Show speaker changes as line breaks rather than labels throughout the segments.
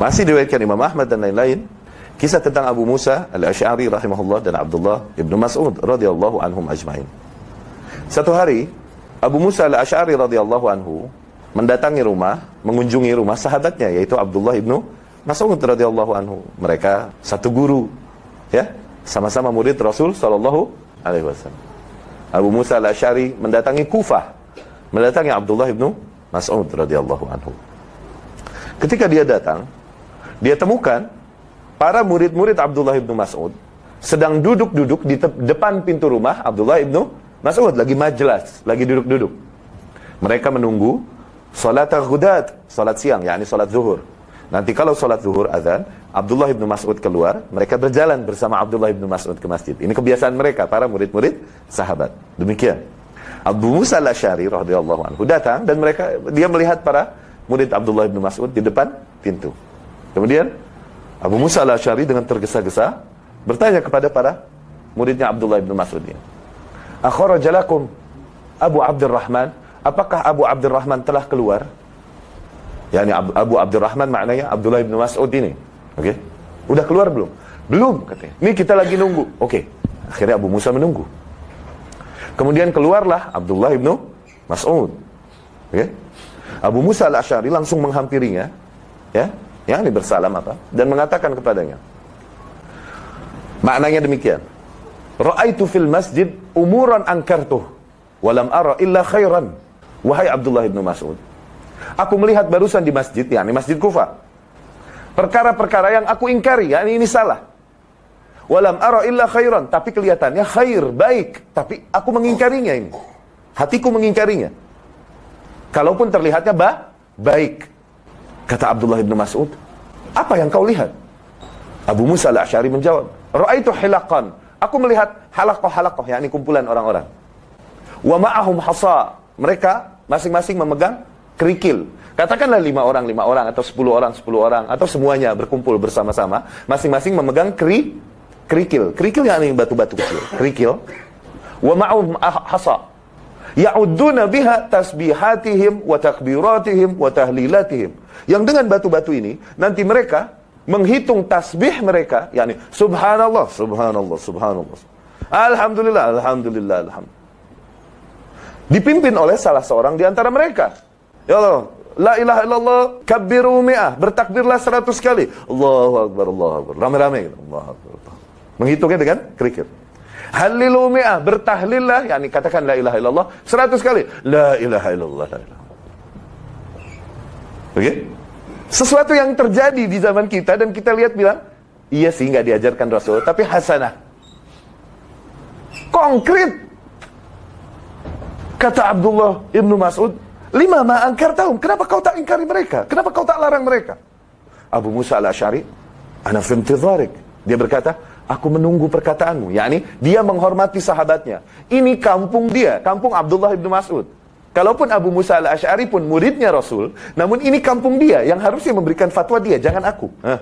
Masih diriwayatkan Imam Ahmad dan lain-lain kisah tentang Abu Musa Al-Asy'ari rahimahullah dan Abdullah Ibnu Mas'ud radhiyallahu anhum ajmain. Satu hari Abu Musa Al-Asy'ari radhiyallahu anhu mendatangi rumah, mengunjungi rumah sahabatnya yaitu Abdullah Ibnu Mas'ud radhiyallahu anhu. Mereka satu guru ya, sama-sama murid Rasul sallallahu alaihi wasallam. Abu Musa Al-Asy'ari mendatangi Kufah, mendatangi Abdullah Ibnu Mas'ud radhiyallahu anhu. Ketika dia datang, dia temukan para murid-murid Abdullah ibnu Mas'ud sedang duduk-duduk di depan pintu rumah Abdullah ibnu Mas'ud lagi majelas, lagi duduk-duduk. Mereka menunggu salat ghudat, salat siang, yakni salat zuhur. Nanti kalau salat zuhur azan, Abdullah ibnu Mas'ud keluar, mereka berjalan bersama Abdullah ibnu Mas'ud ke masjid. Ini kebiasaan mereka, para murid-murid sahabat. Demikian. Abu Musa al-Asyari radhiyallahu anhu datang dan mereka dia melihat para murid Abdullah ibnu Mas'ud di depan pintu. Kemudian Abu Musa al-Ashari dengan tergesa-gesa bertanya kepada para muridnya Abdullah bin Mas'ud ini. Akharajalakum Abu Abdurrahman, apakah Abu Abdurrahman telah keluar? Yani Abu Abdurrahman maknanya Abdullah bin Mas'ud ini. Oke. Okay? Udah keluar belum? Belum katanya. Ini kita lagi nunggu. Oke. Okay. Akhirnya Abu Musa menunggu. Kemudian keluarlah Abdullah bin Mas'ud. Oke. Okay? Abu Musa al-Asy'ari langsung menghampirinya, ya, ya ini bersalam apa? Dan mengatakan kepadanya maknanya demikian. Ra'aitu fil masjid umuran angkartuh walam ara illa khairan. Wahai Abdullah ibnu Mas'ud aku melihat barusan di masjid yakni masjid Kufa perkara-perkara yang aku ingkari yakni ini salah. Walam ara illa khairan tapi kelihatannya khair baik. Tapi aku mengingkarinya ini. Hatiku mengingkarinya. Kalaupun terlihatnya bah baik Kata Abdullah bin Mas'ud, apa yang kau lihat? Abu Musa al-Ash'ari menjawab, Ra'aitu hilaqan. Aku melihat halakoh-halakoh, yakni kumpulan orang-orang. Wa ma'ahum hasa. Mereka masing-masing memegang kerikil. Katakanlah lima orang, lima orang, atau sepuluh orang, sepuluh orang, atau semuanya berkumpul bersama-sama. Masing-masing memegang keri, kerikil. Kerikil yakni batu-batu kecil. Kerikil. Wa ma'ahum hasa. Ya'udduna biha tasbihatihim wa takbiratihim wa tahlilatihim. Yang dengan batu-batu ini nanti mereka menghitung tasbih mereka yakni subhanallah subhanallah subhanallah. Alhamdulillah alhamdulillah alhamdulillah. Dipimpin oleh salah seorang di antara mereka. Ya Allah la ilaha illallah kabbiru mi'ah bertakbirlah seratus kali. Allahu akbar Allahu akbar. Rame-rame gitu. Allahu akbar menghitungnya dengan kerikil Halilu mi'ah bertahlillah yakni katakan la ilaha illallah seratus kali la ilaha illallah Oke? Okay? Sesuatu yang terjadi di zaman kita dan kita lihat bilang, iya sih nggak diajarkan Rasul, tapi hasanah. Konkret. Kata Abdullah ibnu Mas'ud, lima ma'angkar tahun, kenapa kau tak ingkari mereka? Kenapa kau tak larang mereka? Abu Musa al-Ash'ari, ana fimtidharik. Dia berkata, aku menunggu perkataanmu. yakni dia menghormati sahabatnya. Ini kampung dia, kampung Abdullah ibnu Mas'ud. Kalaupun Abu Musa al-Ash'ari pun muridnya Rasul, namun ini kampung dia yang harusnya memberikan fatwa dia, jangan aku. Hah.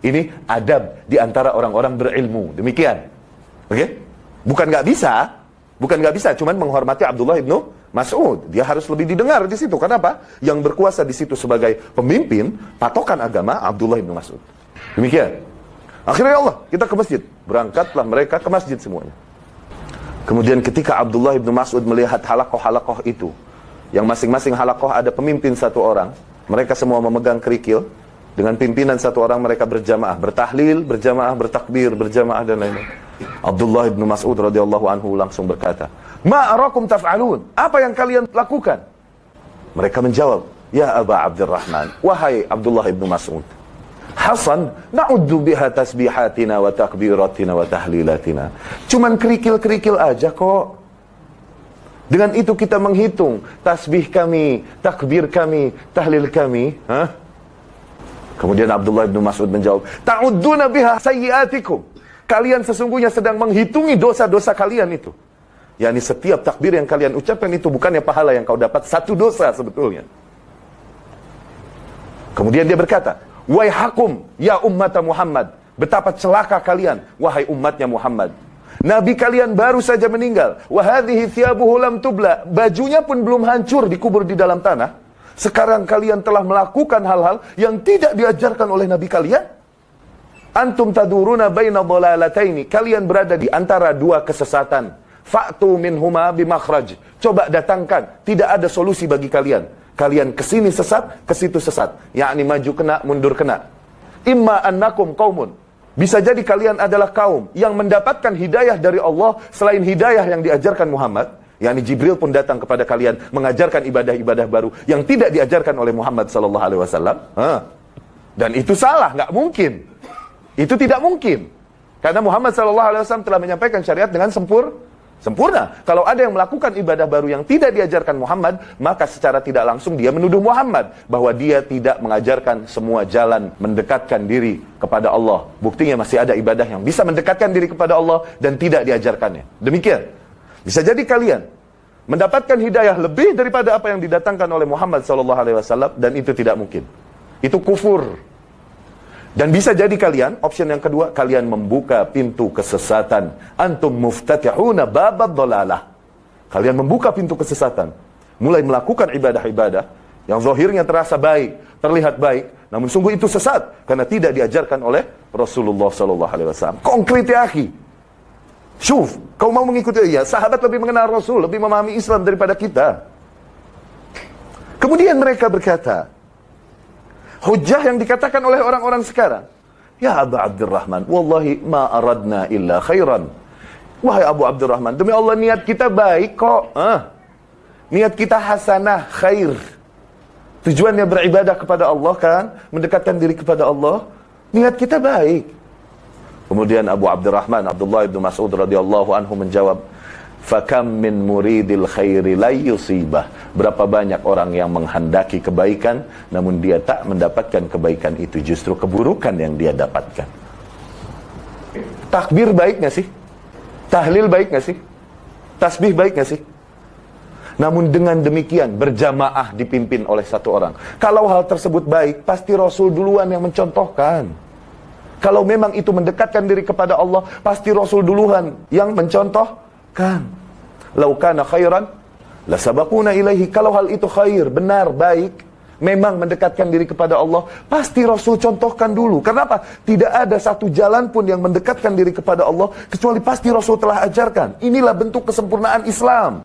Ini adab di antara orang-orang berilmu. Demikian. Oke? Okay? Bukan nggak bisa, bukan nggak bisa, cuman menghormati Abdullah ibnu Mas'ud. Dia harus lebih didengar di situ. Kenapa? Yang berkuasa di situ sebagai pemimpin, patokan agama Abdullah ibnu Mas'ud. Demikian. Akhirnya Allah, kita ke masjid. Berangkatlah mereka ke masjid semuanya. Kemudian ketika Abdullah ibnu Mas'ud melihat halakoh-halakoh itu, yang masing-masing halakoh ada pemimpin satu orang, mereka semua memegang kerikil, dengan pimpinan satu orang mereka berjamaah, bertahlil, berjamaah, bertakbir, berjamaah dan lain-lain. Abdullah ibnu Mas'ud radhiyallahu anhu langsung berkata, "Ma'arakum taf'alun?" Apa yang kalian lakukan? Mereka menjawab, "Ya Aba Abdurrahman, wahai Abdullah ibnu Mas'ud, Hasan, na'uddu biha tasbihatina wa takbiratina wa tahlilatina. Cuman kerikil-kerikil aja kok. Dengan itu kita menghitung tasbih kami, takbir kami, tahlil kami. Hah? Kemudian Abdullah bin Mas'ud menjawab, Ta'udduna biha sayyiatikum. Kalian sesungguhnya sedang menghitungi dosa-dosa kalian itu. Yani setiap takbir yang kalian ucapkan itu bukannya pahala yang kau dapat, satu dosa sebetulnya. Kemudian dia berkata, hakum ya umat Muhammad. Betapa celaka kalian, wahai umatnya Muhammad. Nabi kalian baru saja meninggal. Wahadhihi thiyabuhu lam tubla. Bajunya pun belum hancur dikubur di dalam tanah. Sekarang kalian telah melakukan hal-hal yang tidak diajarkan oleh Nabi kalian. Antum taduruna baina dhalalataini. Kalian berada di antara dua kesesatan. Fa'tu minhuma bimakhraj. Coba datangkan. Tidak ada solusi bagi kalian. Kalian ke sini sesat, ke situ sesat. Yakni maju kena, mundur kena. Imma annakum qaumun. Bisa jadi kalian adalah kaum yang mendapatkan hidayah dari Allah selain hidayah yang diajarkan Muhammad yakni Jibril pun datang kepada kalian mengajarkan ibadah-ibadah baru yang tidak diajarkan oleh Muhammad sallallahu alaihi wasallam. Dan itu salah, nggak mungkin. Itu tidak mungkin. Karena Muhammad sallallahu alaihi wasallam telah menyampaikan syariat dengan sempur sempurna. Kalau ada yang melakukan ibadah baru yang tidak diajarkan Muhammad, maka secara tidak langsung dia menuduh Muhammad bahwa dia tidak mengajarkan semua jalan mendekatkan diri kepada Allah. Buktinya masih ada ibadah yang bisa mendekatkan diri kepada Allah dan tidak diajarkannya. Demikian. Bisa jadi kalian mendapatkan hidayah lebih daripada apa yang didatangkan oleh Muhammad SAW dan itu tidak mungkin. Itu kufur. Dan bisa jadi kalian, option yang kedua, kalian membuka pintu kesesatan. Antum muftatihuna babad dolalah. Kalian membuka pintu kesesatan. Mulai melakukan ibadah-ibadah yang zahirnya terasa baik, terlihat baik, namun sungguh itu sesat karena tidak diajarkan oleh Rasulullah SAW. Konkret ya akhi. Syuf, kau mau mengikuti dia? Sahabat lebih mengenal Rasul, lebih memahami Islam daripada kita. Kemudian mereka berkata, hujah yang dikatakan oleh orang-orang sekarang, Ya Abu Abdurrahman, wallahi ma aradna illa khairan. Wahai Abu Abdurrahman, demi Allah niat kita baik kok. Ah. Niat kita hasanah, khair. Tujuannya beribadah kepada Allah kan, mendekatkan diri kepada Allah. Niat kita baik. Kemudian Abu Abdurrahman Abdullah bin Mas'ud radhiyallahu anhu menjawab, "Fakam min muridil khairi la yusibah." Berapa banyak orang yang menghendaki kebaikan namun dia tak mendapatkan kebaikan itu, justru keburukan yang dia dapatkan. Takbir baik gak sih? Tahlil baik gak sih? Tasbih baik gak sih? Namun dengan demikian berjamaah dipimpin oleh satu orang. Kalau hal tersebut baik, pasti Rasul duluan yang mencontohkan. Kalau memang itu mendekatkan diri kepada Allah, pasti Rasul duluan yang mencontohkan. Laukana khairan, lasabakuna ilaihi. Kalau hal itu khair, benar, baik, memang mendekatkan diri kepada Allah, pasti Rasul contohkan dulu. Kenapa? Tidak ada satu jalan pun yang mendekatkan diri kepada Allah, kecuali pasti Rasul telah ajarkan. Inilah bentuk kesempurnaan Islam.